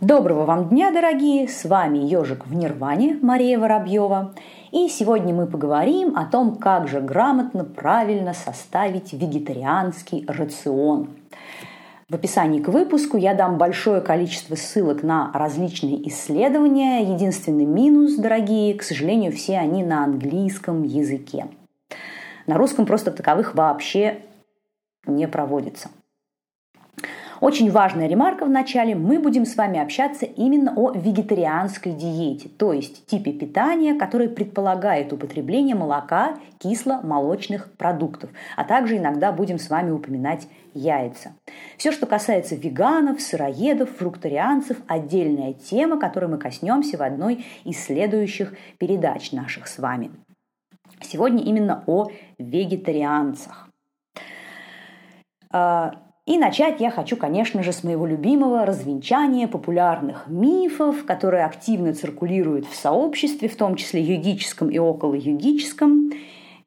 Доброго вам дня, дорогие! С вами Ежик в Нирване Мария Воробьева. И сегодня мы поговорим о том, как же грамотно, правильно составить вегетарианский рацион. В описании к выпуску я дам большое количество ссылок на различные исследования. Единственный минус, дорогие, к сожалению, все они на английском языке. На русском просто таковых вообще не проводится. Очень важная ремарка в начале. Мы будем с вами общаться именно о вегетарианской диете, то есть типе питания, который предполагает употребление молока, кисло-молочных продуктов, а также иногда будем с вами упоминать яйца. Все, что касается веганов, сыроедов, фрукторианцев, отдельная тема, которой мы коснемся в одной из следующих передач наших с вами. Сегодня именно о вегетарианцах. И начать я хочу, конечно же, с моего любимого развенчания популярных мифов, которые активно циркулируют в сообществе, в том числе юридическом и околоюридическом.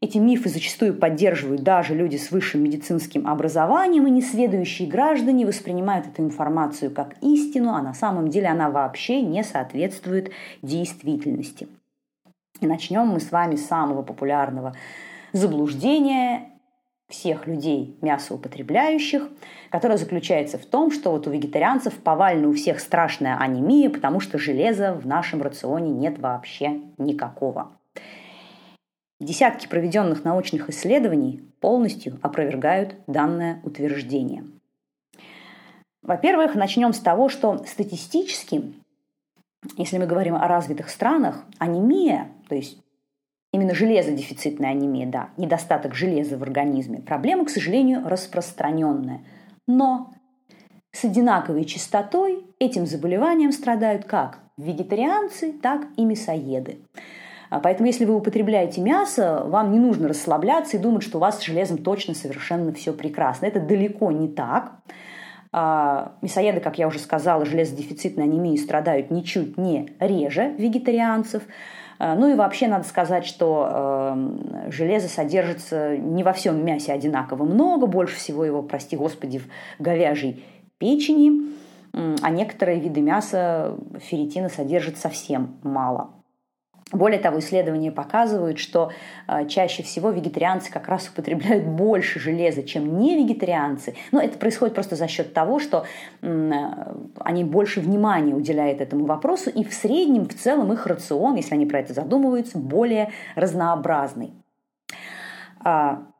Эти мифы зачастую поддерживают даже люди с высшим медицинским образованием, и несведущие граждане воспринимают эту информацию как истину, а на самом деле она вообще не соответствует действительности. И начнем мы с вами с самого популярного заблуждения всех людей мясоупотребляющих, которая заключается в том, что вот у вегетарианцев повально у всех страшная анемия, потому что железа в нашем рационе нет вообще никакого. Десятки проведенных научных исследований полностью опровергают данное утверждение. Во-первых, начнем с того, что статистически, если мы говорим о развитых странах, анемия, то есть Именно железодефицитная анемия, да, недостаток железа в организме. Проблема, к сожалению, распространенная. Но с одинаковой частотой этим заболеванием страдают как вегетарианцы, так и мясоеды. А поэтому, если вы употребляете мясо, вам не нужно расслабляться и думать, что у вас с железом точно совершенно все прекрасно. Это далеко не так. А, мясоеды, как я уже сказала, железодефицитной анемией страдают ничуть не реже вегетарианцев. Э, ну и вообще надо сказать, что э, железо содержится не во всем мясе одинаково много, больше всего его, прости господи, в говяжьей печени, а некоторые виды мяса ферритина содержат совсем мало. Более того, исследования показывают, что э, чаще всего вегетарианцы как раз употребляют больше железа, чем не вегетарианцы. Но это происходит просто за счет того, что э, они больше внимания уделяют этому вопросу, и в среднем, в целом их рацион, если они про это задумываются, более разнообразный. А,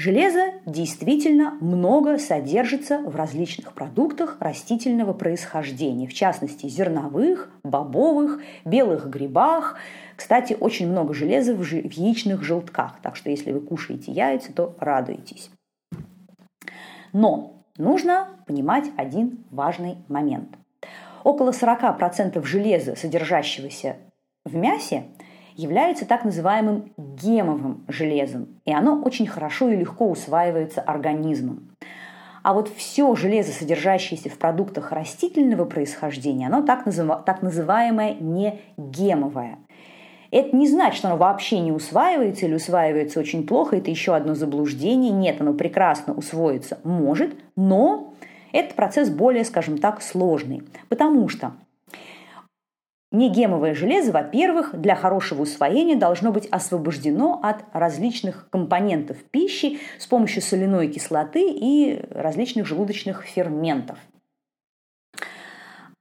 Железо действительно много содержится в различных продуктах растительного происхождения, в частности зерновых, бобовых, белых грибах. Кстати, очень много железа в яичных желтках, так что если вы кушаете яйца, то радуйтесь. Но нужно понимать один важный момент. Около 40% железа, содержащегося в мясе, является так называемым гемовым железом, и оно очень хорошо и легко усваивается организмом. А вот все железо, содержащееся в продуктах растительного происхождения, оно так, называ- так называемое не гемовое. Это не значит, что оно вообще не усваивается или усваивается очень плохо. Это еще одно заблуждение. Нет, оно прекрасно усвоиться может, но этот процесс более, скажем так, сложный. Потому что Негемовое железо, во-первых, для хорошего усвоения должно быть освобождено от различных компонентов пищи с помощью соляной кислоты и различных желудочных ферментов.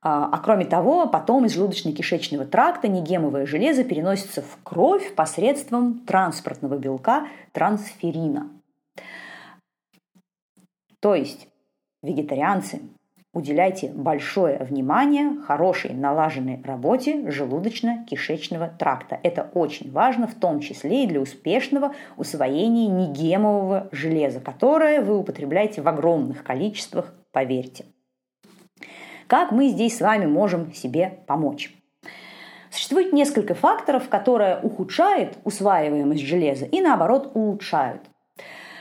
А, а кроме того, потом из желудочно-кишечного тракта негемовое железо переносится в кровь посредством транспортного белка трансферина. То есть вегетарианцы Уделяйте большое внимание хорошей налаженной работе желудочно-кишечного тракта. Это очень важно, в том числе и для успешного усвоения негемового железа, которое вы употребляете в огромных количествах, поверьте. Как мы здесь с вами можем себе помочь? Существует несколько факторов, которые ухудшают усваиваемость железа и наоборот улучшают.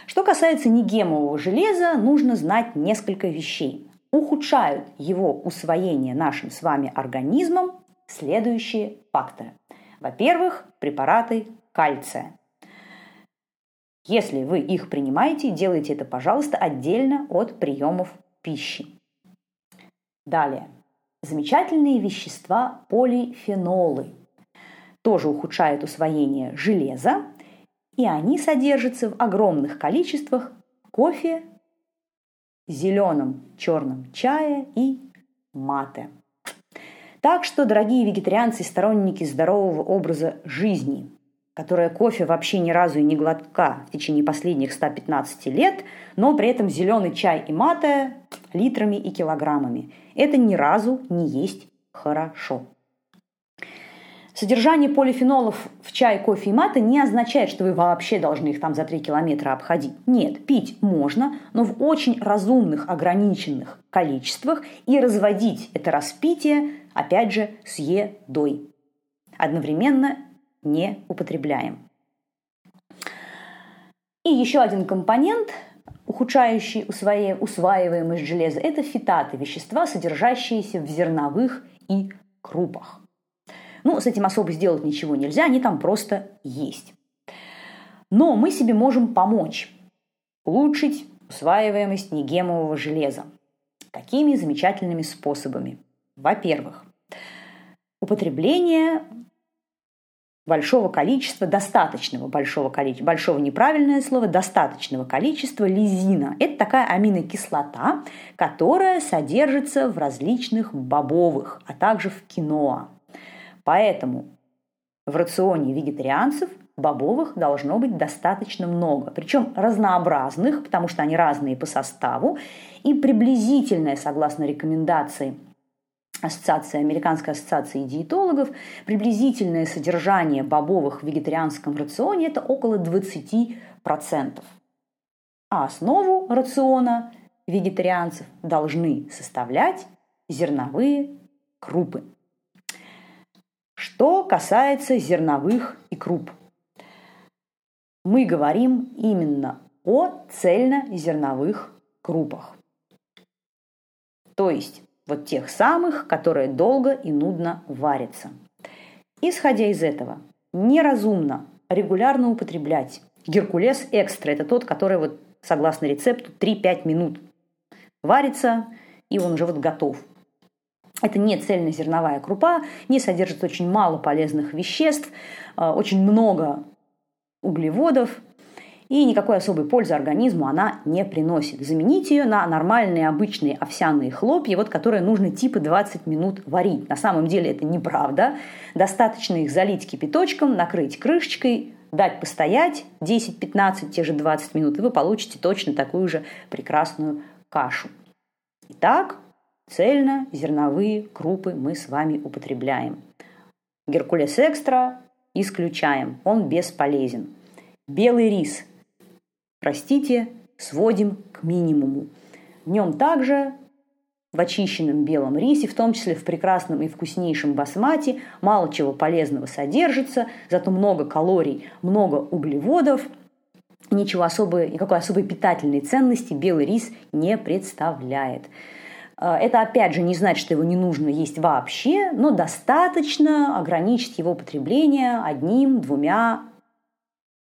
Что касается негемового железа, нужно знать несколько вещей ухудшают его усвоение нашим с вами организмом следующие факторы. Во-первых, препараты кальция. Если вы их принимаете, делайте это, пожалуйста, отдельно от приемов пищи. Далее. Замечательные вещества полифенолы тоже ухудшают усвоение железа, и они содержатся в огромных количествах в кофе, зеленом черном чае и мате. Так что, дорогие вегетарианцы и сторонники здорового образа жизни, которая кофе вообще ни разу и не глотка в течение последних 115 лет, но при этом зеленый чай и мате литрами и килограммами. Это ни разу не есть хорошо. Содержание полифенолов в чае, кофе и мате не означает, что вы вообще должны их там за 3 километра обходить. Нет, пить можно, но в очень разумных, ограниченных количествах и разводить это распитие, опять же, с едой. Одновременно не употребляем. И еще один компонент, ухудшающий усваиваемость железа, это фитаты, вещества, содержащиеся в зерновых и крупах. Ну, с этим особо сделать ничего нельзя, они там просто есть. Но мы себе можем помочь улучшить усваиваемость негемового железа. Какими замечательными способами? Во-первых, употребление большого количества, достаточного большого количества, большого неправильное слово, достаточного количества лизина. Это такая аминокислота, которая содержится в различных бобовых, а также в киноа. Поэтому в рационе вегетарианцев бобовых должно быть достаточно много, причем разнообразных, потому что они разные по составу, и приблизительное, согласно рекомендации ассоциации, Американской ассоциации диетологов, приблизительное содержание бобовых в вегетарианском рационе – это около 20%. А основу рациона вегетарианцев должны составлять зерновые крупы. Что касается зерновых и круп, мы говорим именно о цельнозерновых крупах. То есть вот тех самых, которые долго и нудно варятся. Исходя из этого, неразумно регулярно употреблять Геркулес экстра. Это тот, который вот согласно рецепту 3-5 минут варится, и он уже вот готов. Это не цельнозерновая крупа, не содержит очень мало полезных веществ, а, очень много углеводов, и никакой особой пользы организму она не приносит. Заменить ее на нормальные обычные овсяные хлопья, вот которые нужно типа 20 минут варить. На самом деле это неправда. Достаточно их залить кипяточком, накрыть крышечкой, дать постоять 10-15, те же 20 минут, и вы получите точно такую же прекрасную кашу. Итак, цельно зерновые крупы мы с вами употребляем. Геркулес экстра исключаем, он бесполезен. Белый рис простите, сводим к минимуму. В нем также в очищенном белом рисе, в том числе в прекрасном и вкуснейшем басмате, мало чего полезного содержится, зато много калорий, много углеводов, ничего особой, никакой особой питательной ценности белый рис не представляет. А, это, опять же, не значит, что его не нужно есть вообще, но достаточно ограничить его потребление одним, двумя,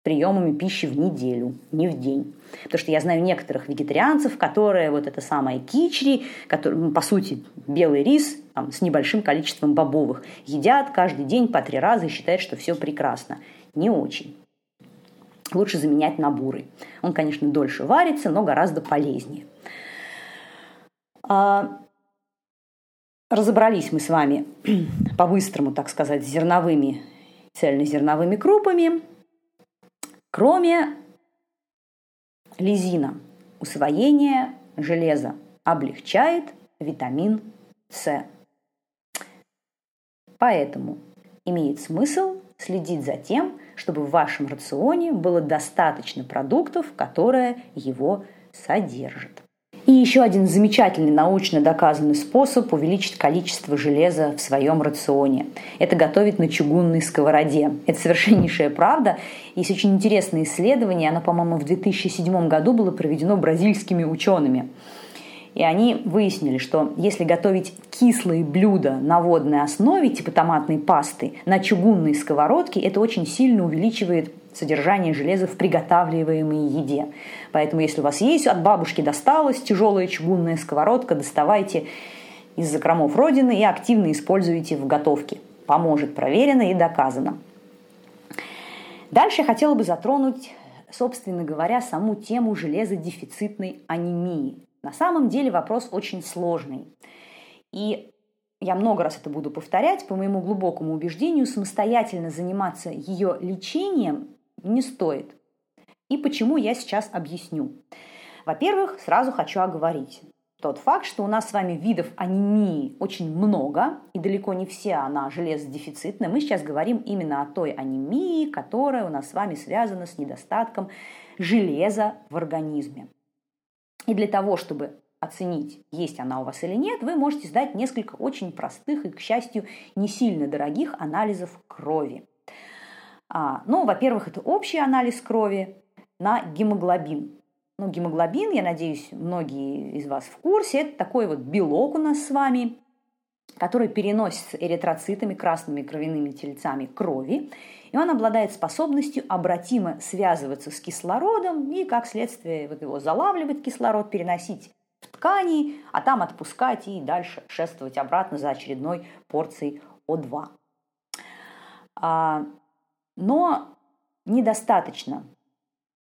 приемами пищи в неделю, не в день. Потому что я знаю некоторых вегетарианцев, которые вот это самое кичри, который, ну, по сути, белый рис там, с небольшим количеством бобовых, едят каждый день по три раза и считают, что все прекрасно. Не очень. Лучше заменять на бурый. Он, конечно, дольше варится, но гораздо полезнее. А, разобрались мы с вами по-быстрому, так сказать, с зерновыми, цельнозерновыми крупами – Кроме лизина, усвоение железа облегчает витамин С. Поэтому имеет смысл следить за тем, чтобы в вашем рационе было достаточно продуктов, которые его содержат. И еще один замечательный научно доказанный способ увеличить количество железа в своем рационе. Это готовить на чугунной сковороде. Это совершеннейшая правда. Есть очень интересное исследование, оно, по-моему, в 2007 году было проведено бразильскими учеными. И они выяснили, что если готовить кислые блюда на водной основе, типа томатной пасты, на чугунной сковородке, это очень сильно увеличивает содержание железа в приготавливаемой еде. Поэтому, если у вас есть от бабушки досталась тяжелая чугунная сковородка, доставайте из закромов Родины и активно используете в готовке. Поможет, проверено и доказано. Дальше я хотела бы затронуть, собственно говоря, саму тему железодефицитной анемии. На самом деле вопрос очень сложный. И я много раз это буду повторять, по моему глубокому убеждению, самостоятельно заниматься ее лечением не стоит. И почему я сейчас объясню. Во-первых, сразу хочу оговорить тот факт, что у нас с вами видов анемии очень много, и далеко не все она железодефицитная. Мы сейчас говорим именно о той анемии, которая у нас с вами связана с недостатком железа в организме. И для того, чтобы оценить, есть она у вас или нет, вы можете сдать несколько очень простых и, к счастью, не сильно дорогих анализов крови. А, ну, во-первых, это общий анализ крови на гемоглобин. Ну, гемоглобин, я надеюсь, многие из вас в курсе, это такой вот белок у нас с вами, который переносится эритроцитами, красными кровяными тельцами крови, и он обладает способностью обратимо связываться с кислородом и, как следствие, вот его залавливать кислород, переносить в ткани, а там отпускать и дальше шествовать обратно за очередной порцией О2. Но недостаточно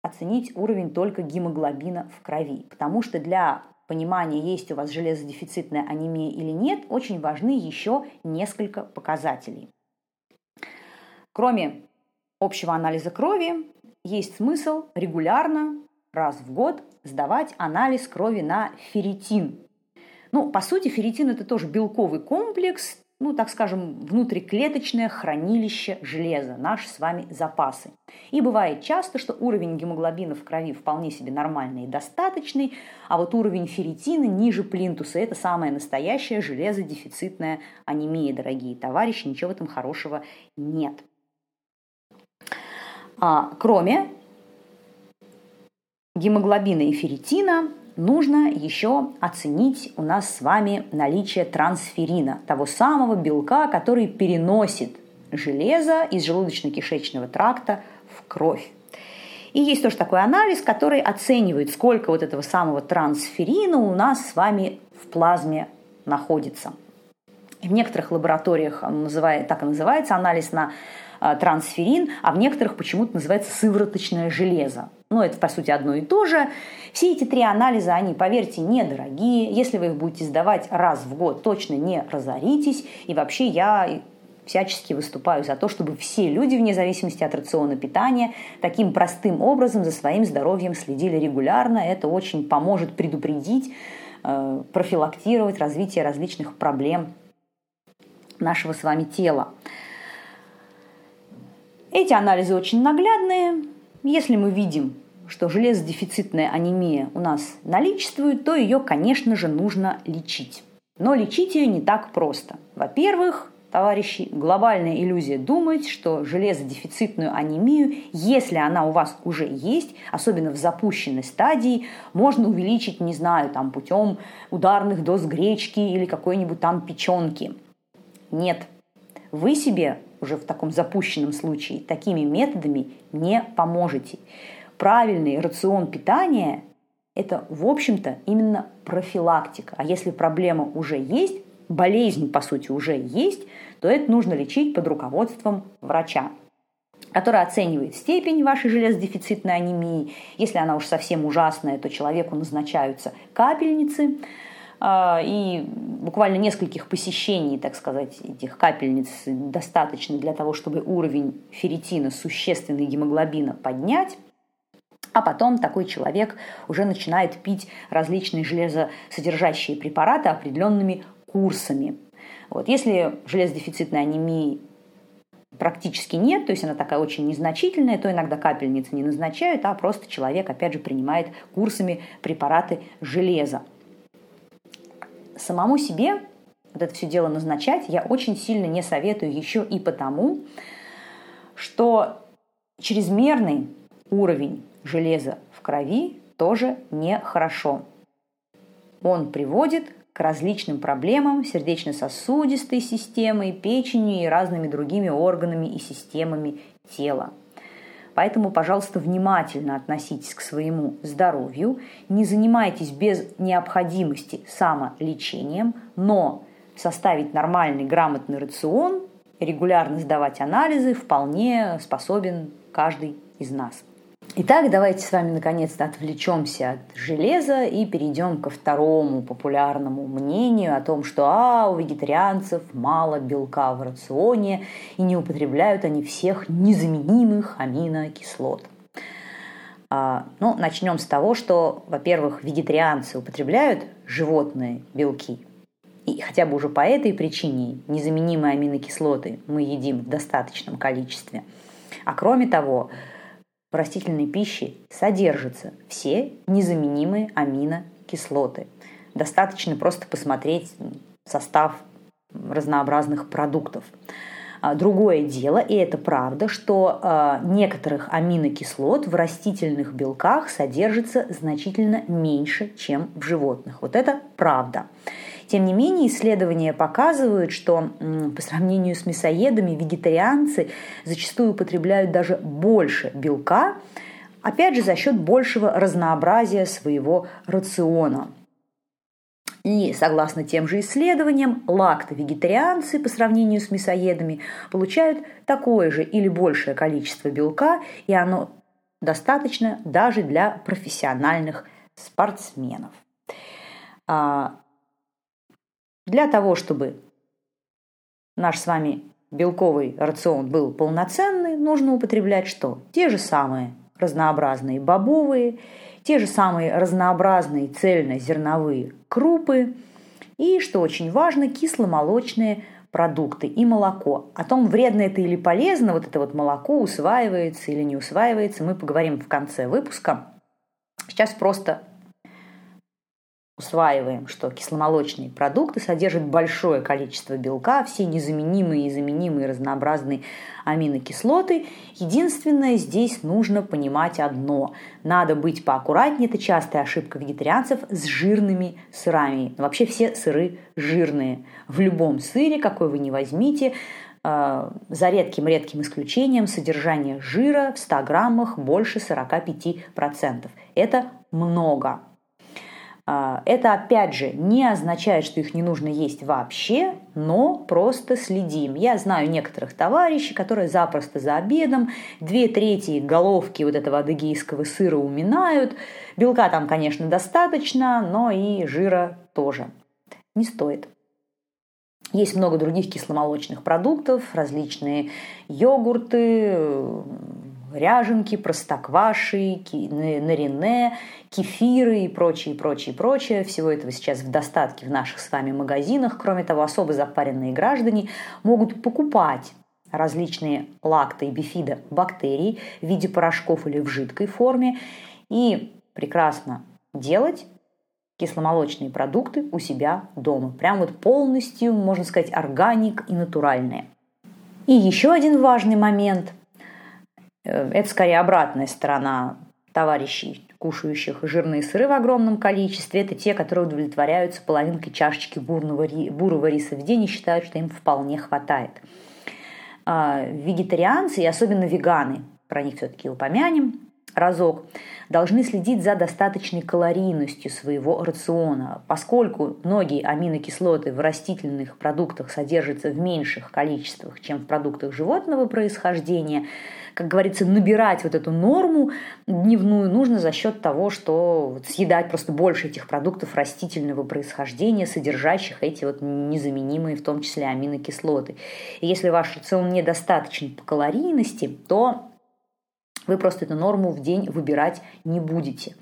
оценить уровень только гемоглобина в крови, потому что для понимания, есть у вас железодефицитная анемия или нет, очень важны еще несколько показателей. Кроме общего анализа крови, есть смысл регулярно раз в год сдавать анализ крови на ферритин. Ну, по сути, ферритин – это тоже белковый комплекс, ну, так скажем, внутриклеточное хранилище железа, наши с вами запасы. И бывает часто, что уровень гемоглобина в крови вполне себе нормальный и достаточный, а вот уровень ферритина ниже плинтуса. Это самая настоящая железодефицитная анемия, дорогие товарищи, ничего в этом хорошего нет. А, кроме гемоглобина и ферритина нужно еще оценить у нас с вами наличие трансферина, того самого белка, который переносит железо из желудочно-кишечного тракта в кровь. И есть тоже такой анализ, который оценивает, сколько вот этого самого трансферина у нас с вами в плазме находится. в некоторых лабораториях он называет, так и называется анализ на трансферин, а в некоторых почему-то называется сывороточное железо. Ну, это, по сути, одно и то же. Все эти три анализа, они, поверьте, недорогие. Если вы их будете сдавать раз в год, точно не разоритесь. И вообще я всячески выступаю за то, чтобы все люди, вне зависимости от рациона питания, таким простым образом за своим здоровьем следили регулярно. Это очень поможет предупредить, э, профилактировать развитие различных проблем нашего с вами тела. Эти анализы очень наглядные. Если мы видим, что железодефицитная анемия у нас наличествует, то ее, конечно же, нужно лечить. Но лечить ее не так просто. Во-первых, товарищи, глобальная иллюзия думать, что железодефицитную анемию, если она у вас уже есть, особенно в запущенной стадии, можно увеличить, не знаю, там путем ударных доз гречки или какой-нибудь там печенки. Нет. Вы себе уже в таком запущенном случае, такими методами не поможете. Правильный рацион питания – это, в общем-то, именно профилактика. А если проблема уже есть, болезнь, по сути, уже есть, то это нужно лечить под руководством врача который оценивает степень вашей железодефицитной анемии. Если она уж совсем ужасная, то человеку назначаются капельницы. А, и буквально нескольких посещений, так сказать, этих капельниц достаточно для того, чтобы уровень ферритина, существенный гемоглобина поднять. А потом такой человек уже начинает пить различные железосодержащие препараты определенными курсами. Вот. Если железодефицитной анемии практически нет, то есть она такая очень незначительная, то иногда капельницы не назначают, а просто человек, опять же, принимает курсами препараты железа самому себе вот это все дело назначать я очень сильно не советую еще и потому, что чрезмерный уровень железа в крови тоже нехорошо. Он приводит к различным проблемам сердечно-сосудистой системы, печени и разными другими органами и системами тела. Поэтому, пожалуйста, внимательно относитесь к своему здоровью, не занимайтесь без необходимости самолечением, но составить нормальный, грамотный рацион, регулярно сдавать анализы вполне способен каждый из нас. Итак, давайте с вами наконец-то отвлечемся от железа и перейдем ко второму популярному мнению о том, что а, у вегетарианцев мало белка в рационе и не употребляют они всех незаменимых аминокислот. А, ну, начнем с того, что, во-первых, вегетарианцы употребляют животные белки. И хотя бы уже по этой причине незаменимые аминокислоты мы едим в достаточном количестве. А кроме того, в растительной пище содержатся все незаменимые аминокислоты. Достаточно просто посмотреть состав разнообразных продуктов. А, другое дело, и это правда, что э, некоторых аминокислот в растительных белках содержится значительно меньше, чем в животных. Вот это правда. Тем не менее, исследования показывают, что по сравнению с мясоедами вегетарианцы зачастую употребляют даже больше белка, опять же за счет большего разнообразия своего рациона. И согласно тем же исследованиям, лакто-вегетарианцы по сравнению с мясоедами получают такое же или большее количество белка, и оно достаточно даже для профессиональных спортсменов. А, для того, чтобы наш с вами белковый рацион был полноценный, нужно употреблять что? Те же самые разнообразные бобовые, те же самые разнообразные цельнозерновые крупы и, что очень важно, кисломолочные продукты и молоко. О том, вредно это или полезно, вот это вот молоко усваивается или не усваивается, мы поговорим в конце выпуска. Сейчас просто усваиваем, что кисломолочные продукты содержат большое количество белка, все незаменимые и заменимые разнообразные аминокислоты. Единственное, здесь нужно понимать одно. Надо быть поаккуратнее, это частая ошибка вегетарианцев с жирными сырами. Вообще все сыры жирные. В любом сыре, какой вы ни возьмите, э, за редким-редким исключением содержание жира в 100 граммах больше 45%. Это много. А, это, опять же, не означает, что их не нужно есть вообще, но просто следим. Я знаю некоторых товарищей, которые запросто за обедом две трети головки вот этого адыгейского сыра уминают. Белка там, конечно, достаточно, но и жира тоже. Не стоит. Есть много других кисломолочных продуктов, различные йогурты, ряженки, простокваши, нарине, кефиры и прочее, прочее, прочее. Всего этого сейчас в достатке в наших с вами магазинах. Кроме того, особо запаренные граждане могут покупать различные лакто- и бифидо бактерий в виде порошков или в жидкой форме и прекрасно делать кисломолочные продукты у себя дома. Прям вот полностью, можно сказать, органик и натуральные. И еще один важный момент – это скорее обратная сторона товарищей, кушающих жирные сыры в огромном количестве. Это те, которые удовлетворяются половинкой чашечки бурного, бурого риса в день и считают, что им вполне хватает. А, вегетарианцы и особенно веганы, про них все-таки упомянем, разок, должны следить за достаточной калорийностью своего рациона, поскольку многие аминокислоты в растительных продуктах содержатся в меньших количествах, чем в продуктах животного происхождения, как говорится, набирать вот эту норму дневную нужно за счет того, что съедать просто больше этих продуктов растительного происхождения, содержащих эти вот незаменимые, в том числе аминокислоты. И если ваш рацион недостаточен по калорийности, то вы просто эту норму в день выбирать не будете.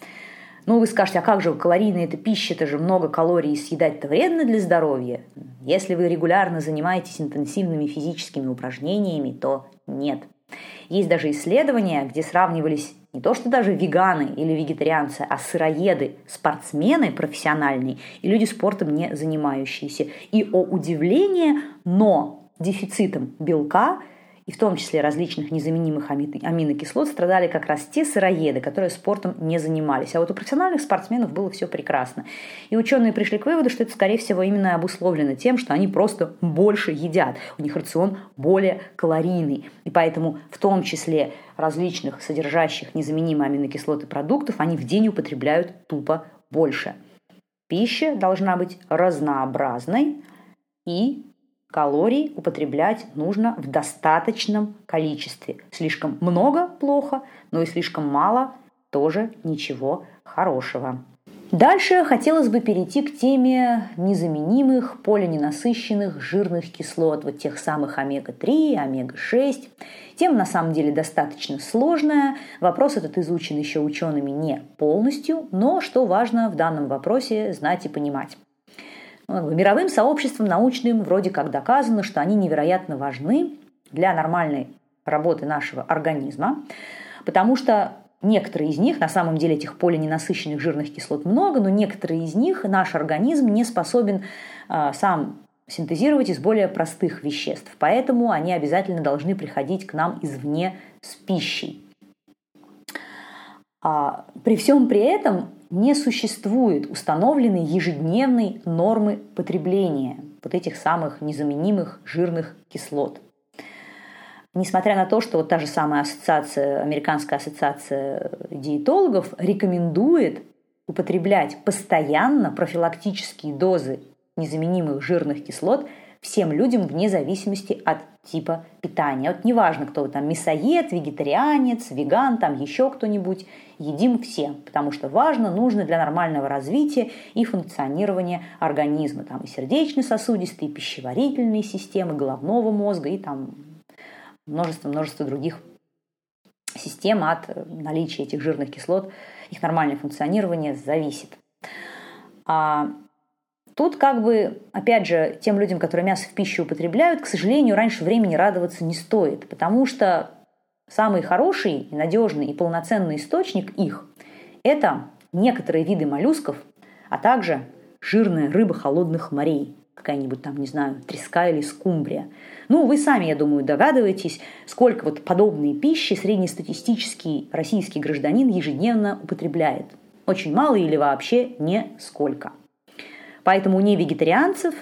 Ну, вы скажете, а как же калорийная эта пища, это же много калорий, съедать-то вредно для здоровья? Если вы регулярно занимаетесь интенсивными физическими упражнениями, то нет. Есть даже исследования, где сравнивались не то что даже веганы или вегетарианцы, а сыроеды, спортсмены профессиональные и люди спортом не занимающиеся. И о удивление, но дефицитом белка и в том числе различных незаменимых аминокислот, страдали как раз те сыроеды, которые спортом не занимались. А вот у профессиональных спортсменов было все прекрасно. И ученые пришли к выводу, что это, скорее всего, именно обусловлено тем, что они просто больше едят. У них рацион более калорийный. И поэтому в том числе различных содержащих незаменимые аминокислоты продуктов они в день употребляют тупо больше. Пища должна быть разнообразной и Калорий употреблять нужно в достаточном количестве. Слишком много – плохо, но и слишком мало – тоже ничего хорошего. Дальше хотелось бы перейти к теме незаменимых полиненасыщенных жирных кислот, вот тех самых омега-3, омега-6. Тема на самом деле достаточно сложная. Вопрос этот изучен еще учеными не полностью, но что важно в данном вопросе знать и понимать. Мировым сообществом научным вроде как доказано, что они невероятно важны для нормальной работы нашего организма, потому что некоторые из них, на самом деле этих полиненасыщенных жирных кислот много, но некоторые из них наш организм не способен э, сам синтезировать из более простых веществ. Поэтому они обязательно должны приходить к нам извне с пищей. А при всем при этом не существует установленной ежедневной нормы потребления вот этих самых незаменимых жирных кислот. Несмотря на то, что вот та же самая ассоциация, Американская ассоциация диетологов рекомендует употреблять постоянно профилактические дозы незаменимых жирных кислот всем людям вне зависимости от типа питания. Вот неважно, кто вы там, мясоед, вегетарианец, веган, там еще кто-нибудь, едим все, потому что важно, нужно для нормального развития и функционирования организма. Там и сердечно-сосудистые, и пищеварительные системы, головного мозга и там множество-множество других систем от наличия этих жирных кислот, их нормальное функционирование зависит. А Тут как бы, опять же, тем людям, которые мясо в пищу употребляют, к сожалению, раньше времени радоваться не стоит, потому что самый хороший, и надежный и полноценный источник их – это некоторые виды моллюсков, а также жирная рыба холодных морей, какая-нибудь там, не знаю, треска или скумбрия. Ну, вы сами, я думаю, догадываетесь, сколько вот подобной пищи среднестатистический российский гражданин ежедневно употребляет. Очень мало или вообще нисколько. Поэтому у невегетарианцев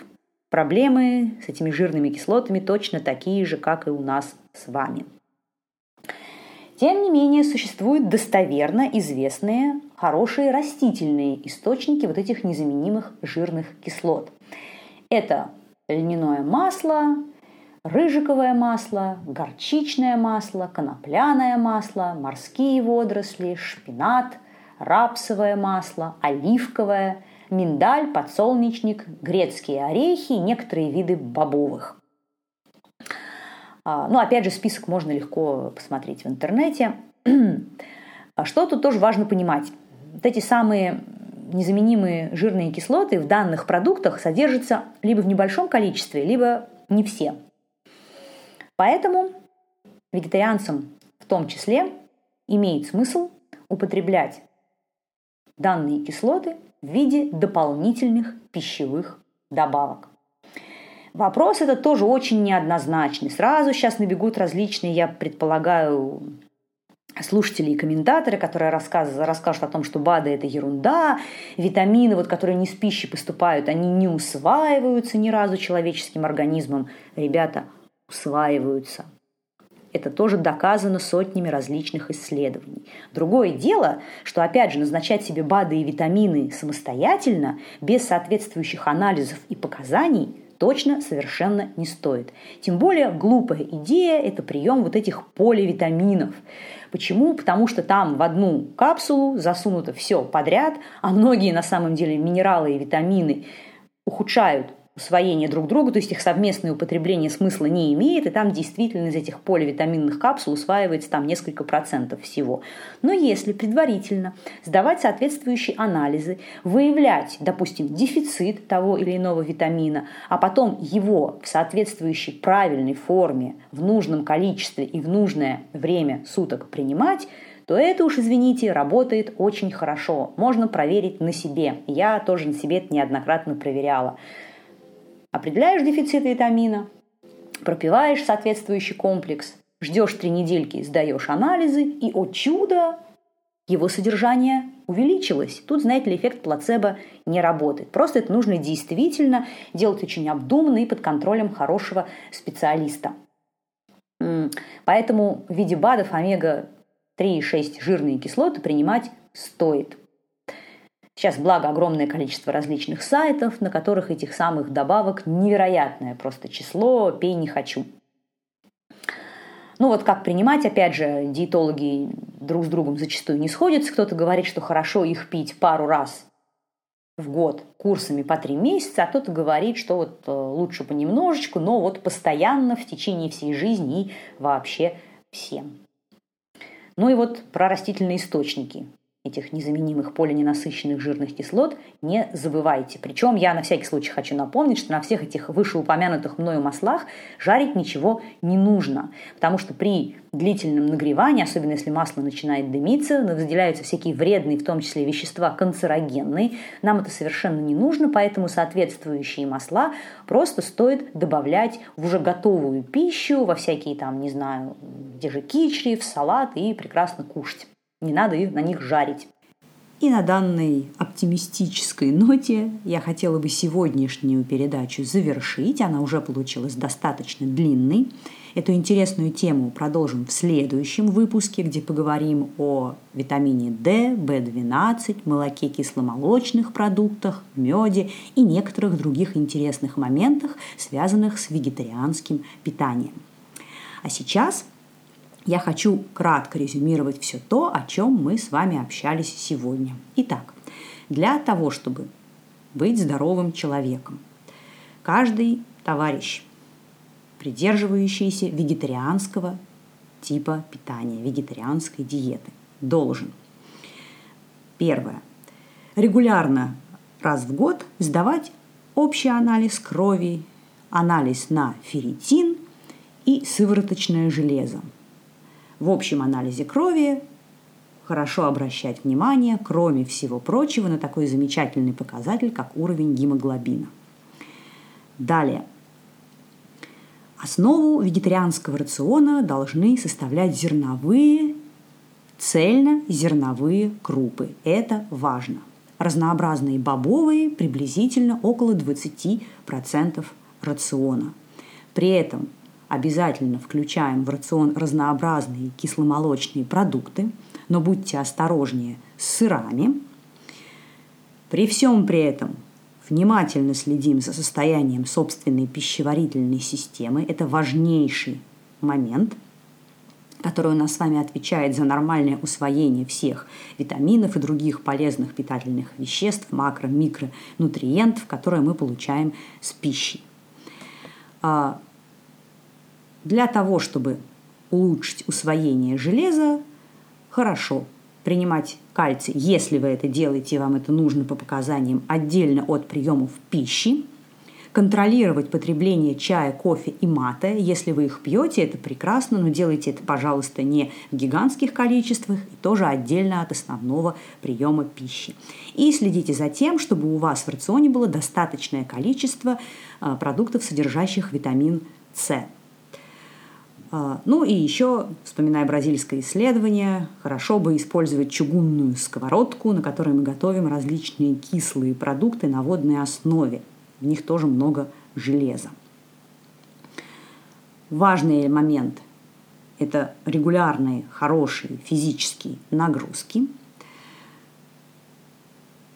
проблемы с этими жирными кислотами точно такие же, как и у нас с вами. Тем не менее, существуют достоверно известные хорошие растительные источники вот этих незаменимых жирных кислот. Это льняное масло, рыжиковое масло, горчичное масло, конопляное масло, морские водоросли, шпинат, рапсовое масло, оливковое, миндаль, подсолнечник, грецкие орехи и некоторые виды бобовых. А, ну, опять же, список можно легко посмотреть в интернете. А что тут тоже важно понимать? Вот эти самые незаменимые жирные кислоты в данных продуктах содержатся либо в небольшом количестве, либо не все. Поэтому вегетарианцам в том числе имеет смысл употреблять данные кислоты в виде дополнительных пищевых добавок. Вопрос этот тоже очень неоднозначный. Сразу сейчас набегут различные, я предполагаю, слушатели и комментаторы, которые рассказывают, расскажут о том, что БАДы – это ерунда, витамины, вот, которые не с пищи поступают, они не усваиваются ни разу человеческим организмом. Ребята, усваиваются. Это тоже доказано сотнями различных исследований. Другое дело, что, опять же, назначать себе БАДы и витамины самостоятельно, без соответствующих анализов и показаний, точно совершенно не стоит. Тем более глупая идея – это прием вот этих поливитаминов. Почему? Потому что там в одну капсулу засунуто все подряд, а многие на самом деле минералы и витамины ухудшают усвоение друг друга, то есть их совместное употребление смысла не имеет, и там действительно из этих поливитаминных капсул усваивается там несколько процентов всего. Но если предварительно сдавать соответствующие анализы, выявлять, допустим, дефицит того или иного витамина, а потом его в соответствующей правильной форме, в нужном количестве и в нужное время суток принимать, то это уж, извините, работает очень хорошо. Можно проверить на себе. Я тоже на себе это неоднократно проверяла. Определяешь дефицит витамина, пропиваешь соответствующий комплекс, ждешь три недельки, сдаешь анализы, и, о чудо, его содержание увеличилось. Тут, знаете ли, эффект плацебо не работает. Просто это нужно действительно делать очень обдуманно и под контролем хорошего специалиста. Поэтому в виде БАДов омега-3 и 6 жирные кислоты принимать стоит. Сейчас, благо, огромное количество различных сайтов, на которых этих самых добавок невероятное просто число, пей не хочу. Ну вот как принимать, опять же, диетологи друг с другом зачастую не сходятся. Кто-то говорит, что хорошо их пить пару раз в год курсами по три месяца, а кто-то говорит, что вот э, лучше понемножечку, но вот постоянно в течение всей жизни и вообще всем. Ну и вот про растительные источники этих незаменимых полиненасыщенных жирных кислот не забывайте. Причем я на всякий случай хочу напомнить, что на всех этих вышеупомянутых мною маслах жарить ничего не нужно, потому что при длительном нагревании, особенно если масло начинает дымиться, выделяются всякие вредные, в том числе вещества канцерогенные. Нам это совершенно не нужно, поэтому соответствующие масла просто стоит добавлять в уже готовую пищу, во всякие там, не знаю, где же кичри, в салат и прекрасно кушать. Не надо их, на них жарить. И на данной оптимистической ноте я хотела бы сегодняшнюю передачу завершить. Она уже получилась достаточно длинной. Эту интересную тему продолжим в следующем выпуске, где поговорим о витамине D, B12, молоке кисломолочных продуктах, меде и некоторых других интересных моментах, связанных с вегетарианским питанием. А сейчас я хочу кратко резюмировать все то, о чем мы с вами общались сегодня. Итак, для того, чтобы быть здоровым человеком, каждый товарищ, придерживающийся вегетарианского типа питания, вегетарианской диеты, должен первое регулярно раз в год сдавать общий анализ крови, анализ на ферритин и сывороточное железо – в общем анализе крови хорошо обращать внимание, кроме всего прочего, на такой замечательный показатель, как уровень гемоглобина. Далее. Основу вегетарианского рациона должны составлять зерновые, цельно-зерновые крупы. Это важно. Разнообразные бобовые приблизительно около 20% рациона. При этом обязательно включаем в рацион разнообразные кисломолочные продукты, но будьте осторожнее с сырами. При всем при этом внимательно следим за состоянием собственной пищеварительной системы. Это важнейший момент, который у нас с вами отвечает за нормальное усвоение всех витаминов и других полезных питательных веществ, макро-, микронутриентов, которые мы получаем с пищей. Для того, чтобы улучшить усвоение железа, хорошо принимать кальций, если вы это делаете, вам это нужно по показаниям отдельно от приемов пищи, контролировать потребление чая, кофе и мата. Если вы их пьете, это прекрасно, но делайте это, пожалуйста, не в гигантских количествах и тоже отдельно от основного приема пищи. И следите за тем, чтобы у вас в рационе было достаточное количество а, продуктов, содержащих витамин С. А, ну и еще, вспоминая бразильское исследование, хорошо бы использовать чугунную сковородку, на которой мы готовим различные кислые продукты на водной основе. В них тоже много железа. Важный момент – это регулярные, хорошие физические нагрузки.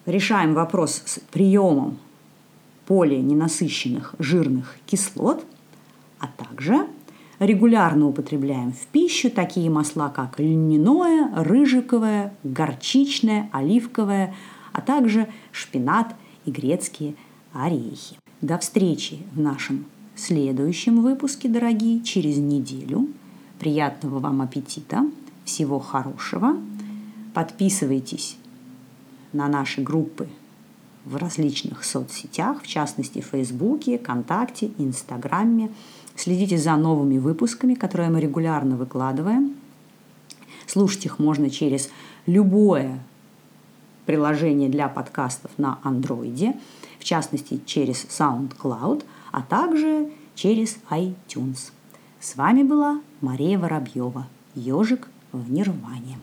Решаем вопрос с приемом полиненасыщенных жирных кислот, а также – Регулярно употребляем в пищу такие масла, как льняное, рыжиковое, горчичное, оливковое, а также шпинат и грецкие орехи. До встречи в нашем следующем выпуске, дорогие, через неделю. Приятного вам аппетита, всего хорошего. Подписывайтесь на наши группы в различных соцсетях, в частности, в Фейсбуке, ВКонтакте, Инстаграме. Следите за новыми выпусками, которые мы регулярно выкладываем. Слушать их можно через любое приложение для подкастов на андроиде, в частности через SoundCloud, а также через iTunes. С вами была Мария Воробьева. Ежик в Нирване.